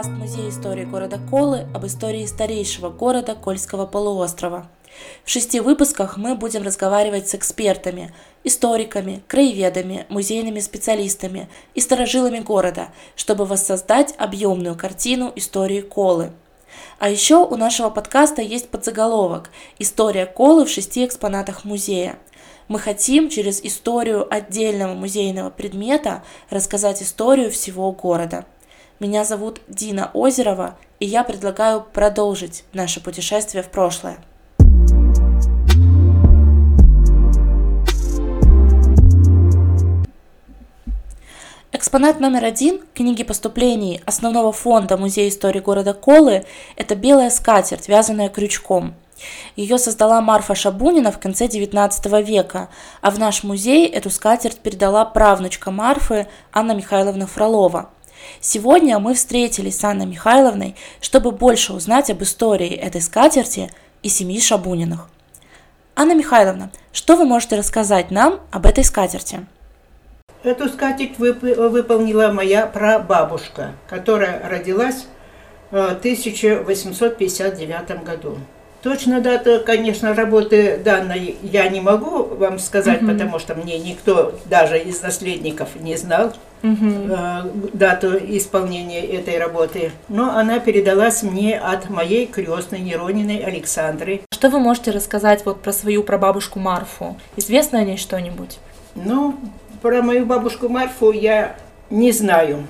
подкаст Музея истории города Колы об истории старейшего города Кольского полуострова. В шести выпусках мы будем разговаривать с экспертами, историками, краеведами, музейными специалистами и сторожилами города, чтобы воссоздать объемную картину истории Колы. А еще у нашего подкаста есть подзаголовок «История Колы в шести экспонатах музея». Мы хотим через историю отдельного музейного предмета рассказать историю всего города – меня зовут Дина Озерова, и я предлагаю продолжить наше путешествие в прошлое. Экспонат номер один книги поступлений основного фонда Музея истории города Колы – это белая скатерть, вязаная крючком. Ее создала Марфа Шабунина в конце XIX века, а в наш музей эту скатерть передала правнучка Марфы Анна Михайловна Фролова – Сегодня мы встретились с Анной Михайловной, чтобы больше узнать об истории этой скатерти и семьи Шабуниных. Анна Михайловна, что вы можете рассказать нам об этой скатерти? Эту скатерть вып- выполнила моя прабабушка, которая родилась в 1859 году. Точно дату, конечно, работы данной я не могу вам сказать, угу. потому что мне никто даже из наследников не знал угу. э, дату исполнения этой работы. Но она передалась мне от моей крестной Нерониной Александры. Что вы можете рассказать вот про свою прабабушку Марфу? Известно о ней что-нибудь? Ну, про мою бабушку Марфу я не знаю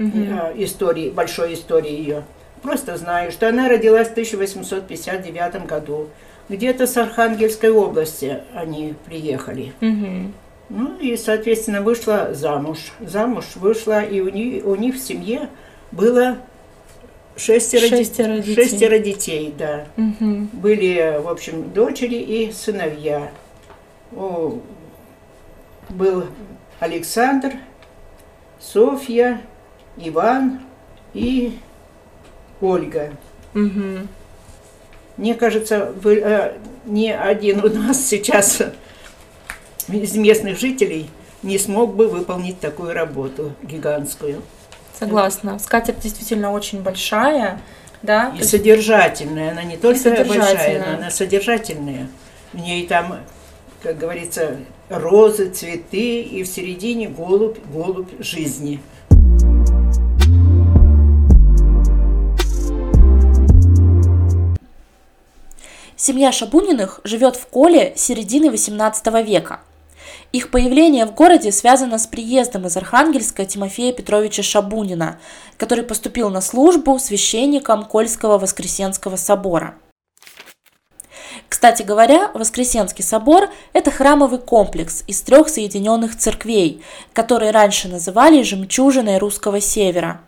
угу. э, истории, большой истории ее. Просто знаю, что она родилась в 1859 году. Где-то с Архангельской области они приехали. Угу. Ну и, соответственно, вышла замуж. Замуж вышла, и у них, у них в семье было шестеро, шестеро, детей. шестеро детей. Да. Угу. Были, в общем, дочери и сыновья. О, был Александр, Софья, Иван и Ольга. Угу. Мне кажется, вы, э, ни один у нас сейчас из местных жителей не смог бы выполнить такую работу гигантскую. Согласна. Скатерть действительно очень большая, да. И содержательная. Она не только большая, но она содержательная. В ней там, как говорится, розы, цветы, и в середине голубь, голубь жизни. Семья Шабуниных живет в Коле середины XVIII века. Их появление в городе связано с приездом из Архангельска Тимофея Петровича Шабунина, который поступил на службу священником Кольского Воскресенского собора. Кстати говоря, Воскресенский собор – это храмовый комплекс из трех соединенных церквей, которые раньше называли «жемчужиной русского севера».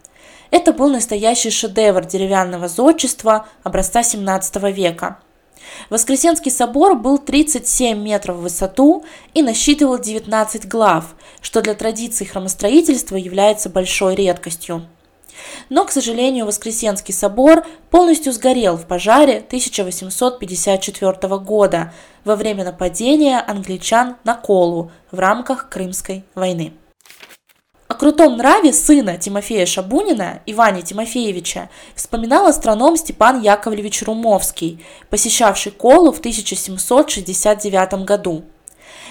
Это был настоящий шедевр деревянного зодчества образца XVII века – Воскресенский собор был 37 метров в высоту и насчитывал 19 глав, что для традиций храмостроительства является большой редкостью. Но, к сожалению, Воскресенский собор полностью сгорел в пожаре 1854 года во время нападения англичан на Колу в рамках Крымской войны. Крутом нраве сына Тимофея Шабунина, Иване Тимофеевича, вспоминал астроном Степан Яковлевич Румовский, посещавший Колу в 1769 году.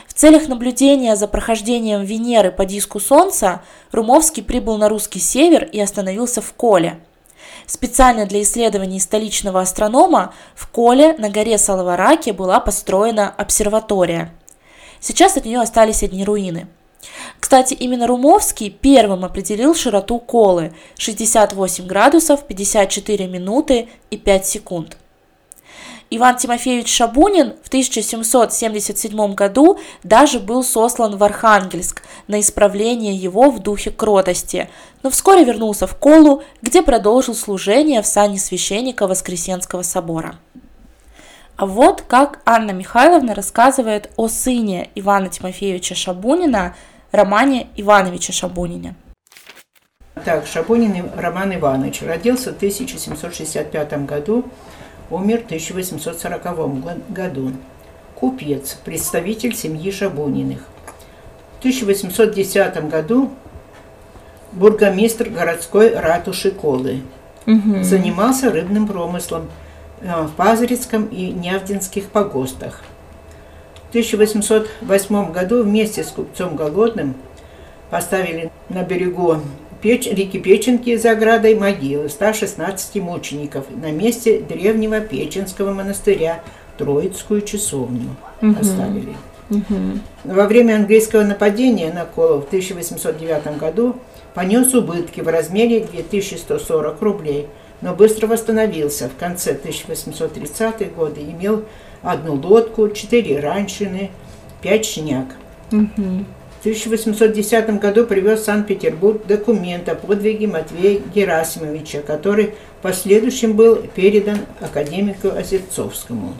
В целях наблюдения за прохождением Венеры по диску Солнца Румовский прибыл на русский север и остановился в Коле. Специально для исследований столичного астронома в Коле на горе Салавараке была построена обсерватория. Сейчас от нее остались одни руины – кстати, именно Румовский первым определил широту колы – 68 градусов 54 минуты и 5 секунд. Иван Тимофеевич Шабунин в 1777 году даже был сослан в Архангельск на исправление его в духе кротости, но вскоре вернулся в Колу, где продолжил служение в сане священника Воскресенского собора. А вот как Анна Михайловна рассказывает о сыне Ивана Тимофеевича Шабунина – Романе Ивановиче Шабунине. Так, Шабунин Роман Иванович родился в 1765 году, умер в 1840 году. Купец, представитель семьи Шабуниных. В 1810 году бургомистр городской ратуши Колы. угу. занимался рыбным промыслом в Пазырецком и Нявдинских погостах. В 1808 году вместе с купцом Голодным поставили на берегу Печ, реки Печенки за оградой могилы 116 мучеников на месте древнего Печенского монастыря Троицкую часовню угу. поставили. Угу. Во время английского нападения на Колов в 1809 году понес убытки в размере 2140 рублей, но быстро восстановился. В конце 1830-х годы имел одну лодку, четыре раньшины, пять шняк. Угу. В 1810 году привез в Санкт-Петербург документ о подвиге Матвея Герасимовича, который в последующем был передан академику Озерцовскому.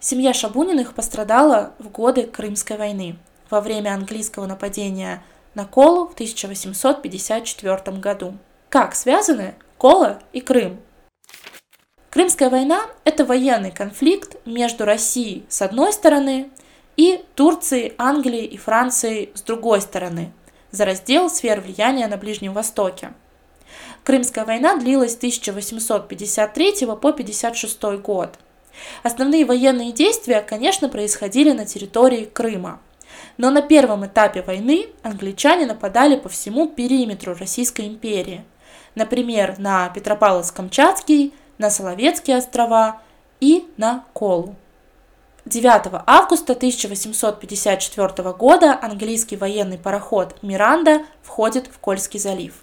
Семья Шабуниных пострадала в годы Крымской войны во время английского нападения на Колу в 1854 году. Как связаны Кола и Крым? Крымская война – это военный конфликт между Россией с одной стороны и Турцией, Англией и Францией с другой стороны за раздел сфер влияния на Ближнем Востоке. Крымская война длилась с 1853 по 1956 год. Основные военные действия, конечно, происходили на территории Крыма. Но на первом этапе войны англичане нападали по всему периметру Российской империи. Например, на Петропавловск-Камчатский, на Соловецкие острова и на Колу. 9 августа 1854 года английский военный пароход «Миранда» входит в Кольский залив.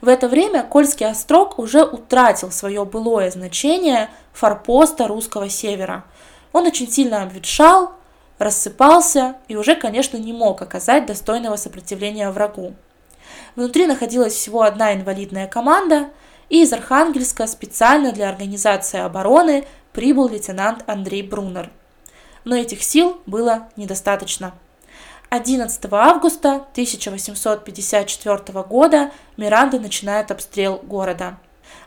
В это время Кольский острог уже утратил свое былое значение форпоста русского севера. Он очень сильно обветшал, рассыпался и уже, конечно, не мог оказать достойного сопротивления врагу. Внутри находилась всего одна инвалидная команда – и из Архангельска специально для организации обороны прибыл лейтенант Андрей Брунер. Но этих сил было недостаточно. 11 августа 1854 года Миранда начинает обстрел города.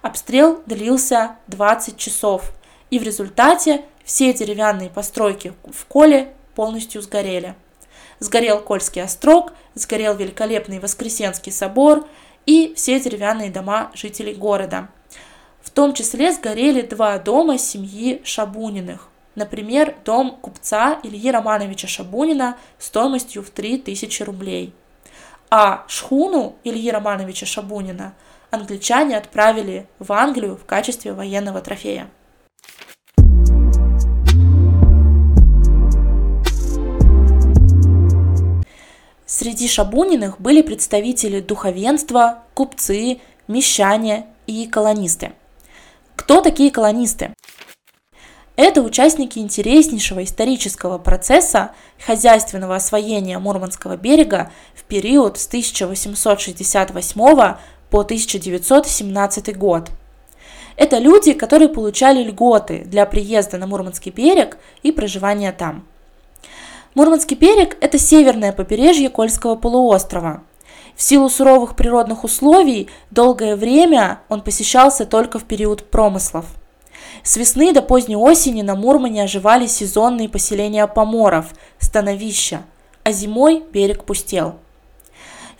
Обстрел длился 20 часов, и в результате все деревянные постройки в Коле полностью сгорели. Сгорел Кольский острог, сгорел великолепный Воскресенский собор – и все деревянные дома жителей города. В том числе сгорели два дома семьи Шабуниных. Например, дом купца Ильи Романовича Шабунина стоимостью в 3000 рублей. А шхуну Ильи Романовича Шабунина англичане отправили в Англию в качестве военного трофея. Среди Шабуниных были представители духовенства, купцы, мещане и колонисты. Кто такие колонисты? Это участники интереснейшего исторического процесса хозяйственного освоения Мурманского берега в период с 1868 по 1917 год. Это люди, которые получали льготы для приезда на Мурманский берег и проживания там – Мурманский берег – это северное побережье Кольского полуострова. В силу суровых природных условий долгое время он посещался только в период промыслов. С весны до поздней осени на Мурмане оживали сезонные поселения поморов, становища, а зимой берег пустел.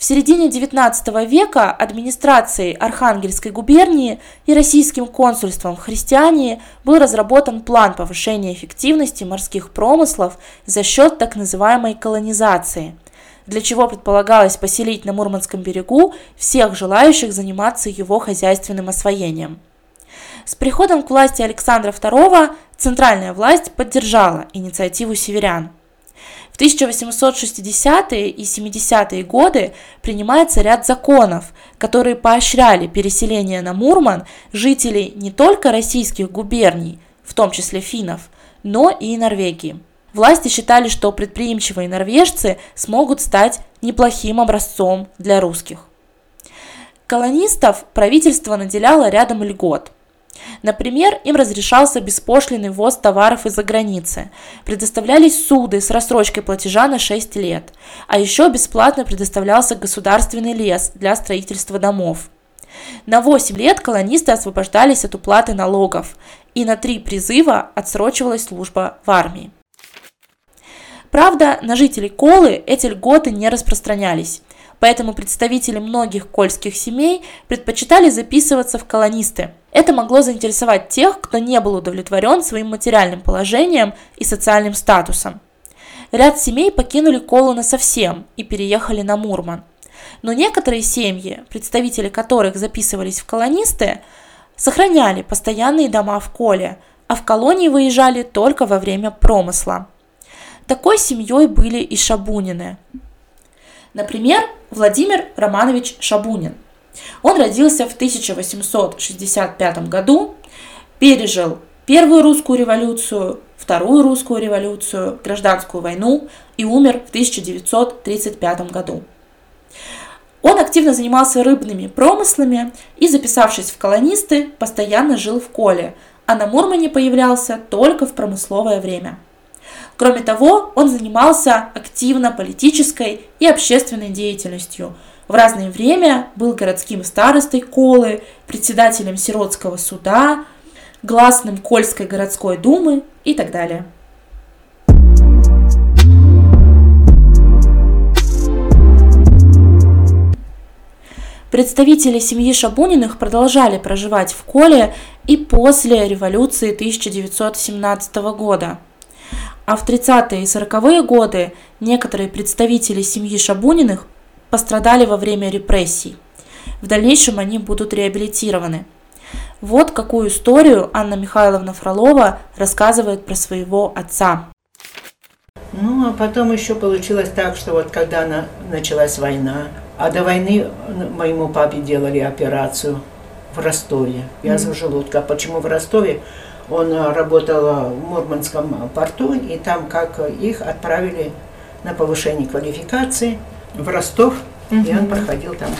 В середине XIX века администрацией Архангельской губернии и российским консульством в Христиании был разработан план повышения эффективности морских промыслов за счет так называемой колонизации, для чего предполагалось поселить на Мурманском берегу всех желающих заниматься его хозяйственным освоением. С приходом к власти Александра II центральная власть поддержала инициативу северян – в 1860-е и 70-е годы принимается ряд законов, которые поощряли переселение на Мурман жителей не только российских губерний, в том числе финнов, но и Норвегии. Власти считали, что предприимчивые норвежцы смогут стать неплохим образцом для русских. Колонистов правительство наделяло рядом льгот – Например, им разрешался беспошлиный ввоз товаров из-за границы, предоставлялись суды с рассрочкой платежа на 6 лет, а еще бесплатно предоставлялся государственный лес для строительства домов. На 8 лет колонисты освобождались от уплаты налогов, и на три призыва отсрочивалась служба в армии. Правда, на жителей Колы эти льготы не распространялись, поэтому представители многих кольских семей предпочитали записываться в колонисты. Это могло заинтересовать тех, кто не был удовлетворен своим материальным положением и социальным статусом. Ряд семей покинули Колу насовсем и переехали на Мурман. Но некоторые семьи, представители которых записывались в колонисты, сохраняли постоянные дома в Коле, а в колонии выезжали только во время промысла. Такой семьей были и Шабунины. Например, Владимир Романович Шабунин. Он родился в 1865 году, пережил Первую русскую революцию, Вторую русскую революцию, Гражданскую войну и умер в 1935 году. Он активно занимался рыбными промыслами и, записавшись в колонисты, постоянно жил в Коле, а на Мурмане появлялся только в промысловое время. Кроме того, он занимался активно политической и общественной деятельностью. В разное время был городским старостой Колы, председателем сиротского суда, гласным Кольской городской думы и так далее. Представители семьи Шабуниных продолжали проживать в Коле и после революции 1917 года. А в 30-е и 40-е годы некоторые представители семьи Шабуниных пострадали во время репрессий. В дальнейшем они будут реабилитированы. Вот какую историю Анна Михайловна Фролова рассказывает про своего отца. Ну, а потом еще получилось так, что вот когда она, началась война, а до войны моему папе делали операцию в Ростове, язва mm-hmm. желудка. Почему в Ростове? Он э, работал в Мурманском порту, и там как их отправили на повышение квалификации в Ростов, mm-hmm. и он проходил там,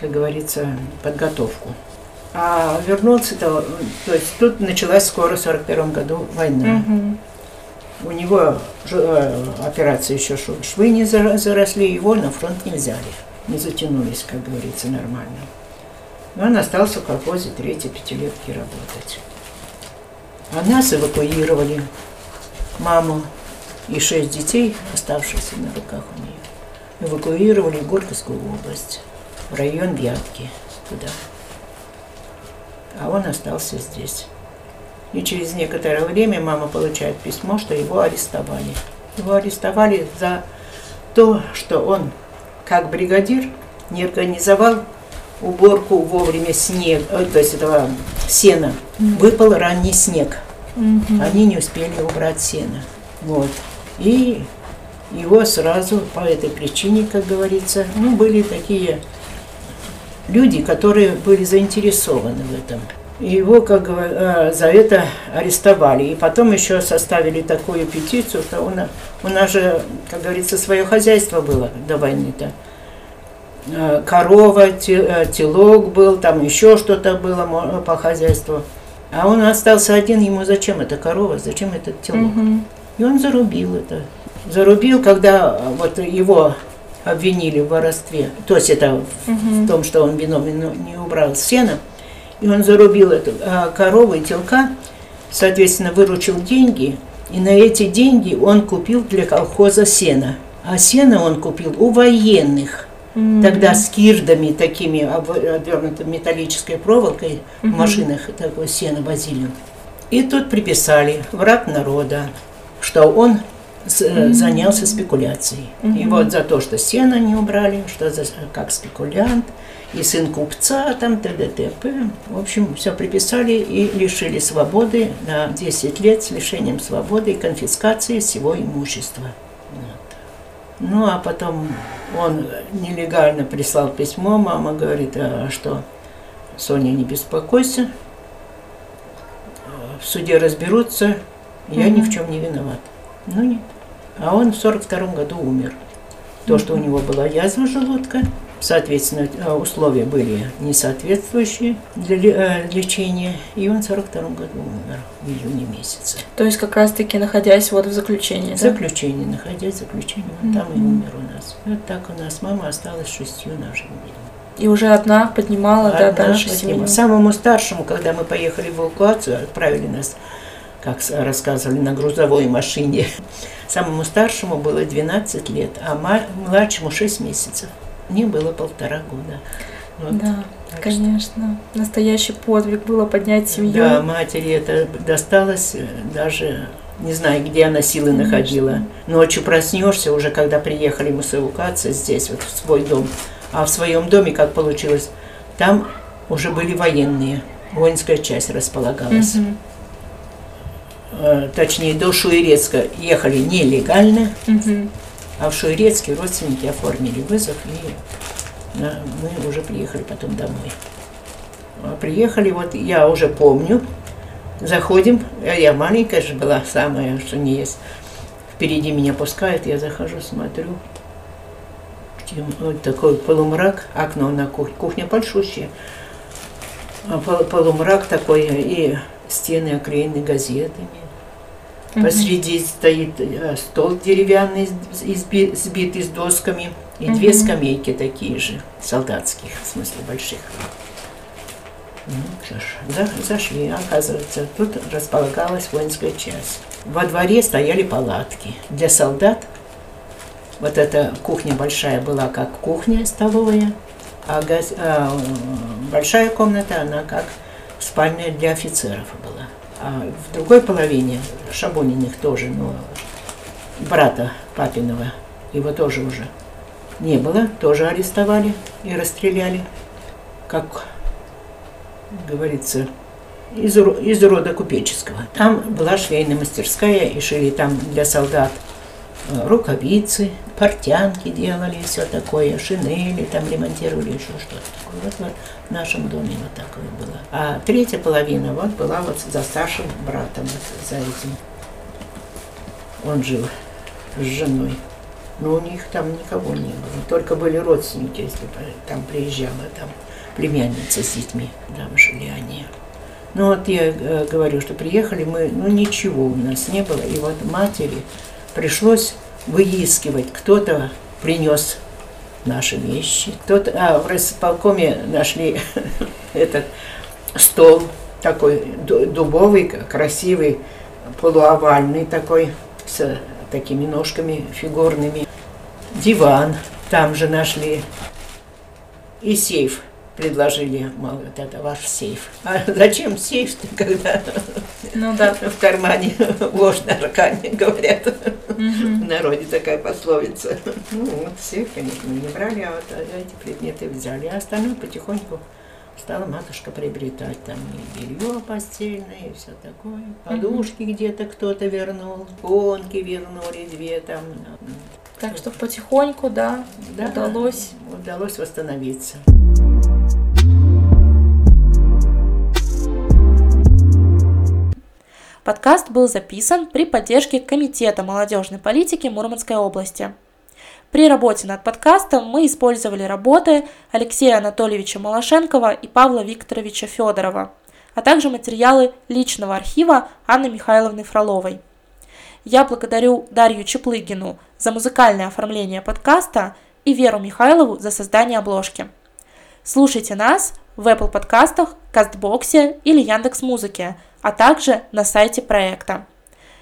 как говорится, подготовку. А вернулся-то, то есть тут началась скоро в 41 году война. Mm-hmm. У него э, операция еще швы не заросли, его на фронт не взяли не затянулись, как говорится, нормально. Но он остался в колхозе третьей пятилетки работать. А нас эвакуировали, маму и шесть детей, оставшихся на руках у нее, эвакуировали в Горьковскую область, в район Вятки, туда. А он остался здесь. И через некоторое время мама получает письмо, что его арестовали. Его арестовали за то, что он как бригадир не организовал уборку вовремя снег, э, то есть этого сена. Mm-hmm. Выпал ранний снег. Mm-hmm. Они не успели убрать сено. Вот. И его сразу по этой причине, как говорится, ну, были такие люди, которые были заинтересованы в этом. Его как э, за это арестовали. И потом еще составили такую петицию, что у нас, у нас же, как говорится, свое хозяйство было до войны-то. Э, корова, э, телок был, там еще что-то было по хозяйству. А он остался один, ему зачем эта корова, зачем этот телок? Угу. И он зарубил это. Зарубил, когда вот его обвинили в воровстве. То есть это угу. в том, что он виновен не убрал сено. И он зарубил эту корову и телка, соответственно, выручил деньги, и на эти деньги он купил для колхоза сено. А сено он купил у военных. Mm-hmm. Тогда с кирдами такими обернутыми металлической проволокой mm-hmm. в машинах такое сено возили. И тут приписали враг народа, что он mm-hmm. занялся спекуляцией. Mm-hmm. И вот за то, что сено не убрали, что за, как спекулянт, и сын купца, там, т.д. т.п. В общем, все приписали и лишили свободы на 10 лет с лишением свободы и конфискацией всего имущества. Ну, а потом он нелегально прислал письмо, мама говорит, а что, Соня, не беспокойся, в суде разберутся, я mm-hmm. ни в чем не виноват. Ну нет. А он в сорок втором году умер. То, что у него была язва желудка, соответственно, э, условия были несоответствующие для э, лечения, и он в 42 году умер в июне месяце. То есть как раз-таки находясь вот в заключении, В да? заключении, находясь в заключении, он mm-hmm. там и умер у нас. Вот так у нас мама осталась шестью нашими детьми. И уже одна поднимала, одна да, дальше поднимала. Самому старшему, когда мы поехали в эвакуацию, отправили нас как рассказывали, на грузовой машине. Самому старшему было 12 лет, а младшему 6 месяцев. Мне было полтора года. Вот. Да, так конечно. Что... Настоящий подвиг было поднять семью. Да, матери это досталось э, даже не знаю, где она силы Конечно. находила. Ночью проснешься, уже когда приехали мы с эвакуации здесь, вот в свой дом. А в своем доме, как получилось, там уже были военные. Воинская часть располагалась. Угу. Точнее, до Шуерецка ехали нелегально, угу. А в Шуерецке родственники оформили вызов, и мы уже приехали потом домой. А приехали, вот я уже помню, Заходим, я маленькая же была, самая, что не есть. Впереди меня пускают, я захожу, смотрю. Вот такой полумрак, окно на кухне. Кухня большущая. А полумрак такой, и стены оклеены газетами. Угу. Посреди стоит э, стол деревянный, изби, сбитый с досками, и угу. две скамейки такие же, солдатских, в смысле больших. Ну, зашли, оказывается, тут располагалась воинская часть. Во дворе стояли палатки для солдат. Вот эта кухня большая была как кухня столовая, а, газ, а большая комната, она как спальня для офицеров была. А в другой половине Шабониных тоже, но брата папиного, его тоже уже не было, тоже арестовали и расстреляли, как говорится, из, из рода купеческого. Там была швейная мастерская, и шили там для солдат э, рукавицы, портянки делали, все такое, шинели там ремонтировали, еще что-то такое. Вот, вот в нашем доме вот такое было. А третья половина вот была вот за старшим братом, вот за этим. Он жил с женой. Но у них там никого не было, только были родственники, если там приезжала там племянница с детьми, там жили они. Ну вот я э, говорю, что приехали мы, ну ничего у нас не было, и вот матери пришлось выискивать, кто-то принес наши вещи, кто-то, а в располкоме нашли этот стол такой дубовый, красивый, полуовальный такой, с такими ножками фигурными, диван там же нашли. И сейф предложили, мол, вот это ваш сейф. А зачем сейф, когда ну, да. в кармане ложь на руками, говорят. Угу. В народе такая пословица. Ну, вот сейф, конечно, не брали, а вот эти предметы взяли. А остальное потихоньку стала матушка приобретать там и белье постельное, и все такое. Подушки угу. где-то кто-то вернул, гонки вернули две там. Так что потихоньку, да, да удалось. Удалось восстановиться. Подкаст был записан при поддержке Комитета молодежной политики Мурманской области. При работе над подкастом мы использовали работы Алексея Анатольевича Малашенкова и Павла Викторовича Федорова, а также материалы личного архива Анны Михайловны Фроловой. Я благодарю Дарью Чеплыгину за музыкальное оформление подкаста и Веру Михайлову за создание обложки. Слушайте нас в Apple подкастах, Кастбоксе или Яндекс Музыке – а также на сайте проекта.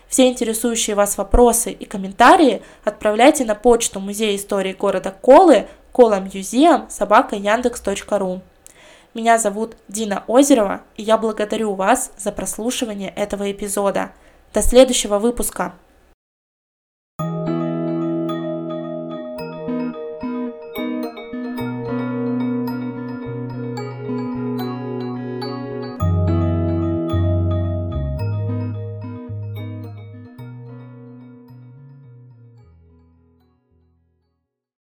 Все интересующие вас вопросы и комментарии отправляйте на почту Музея истории города Колы коломьюзеум собака яндекс.ру. Меня зовут Дина Озерова, и я благодарю вас за прослушивание этого эпизода. До следующего выпуска!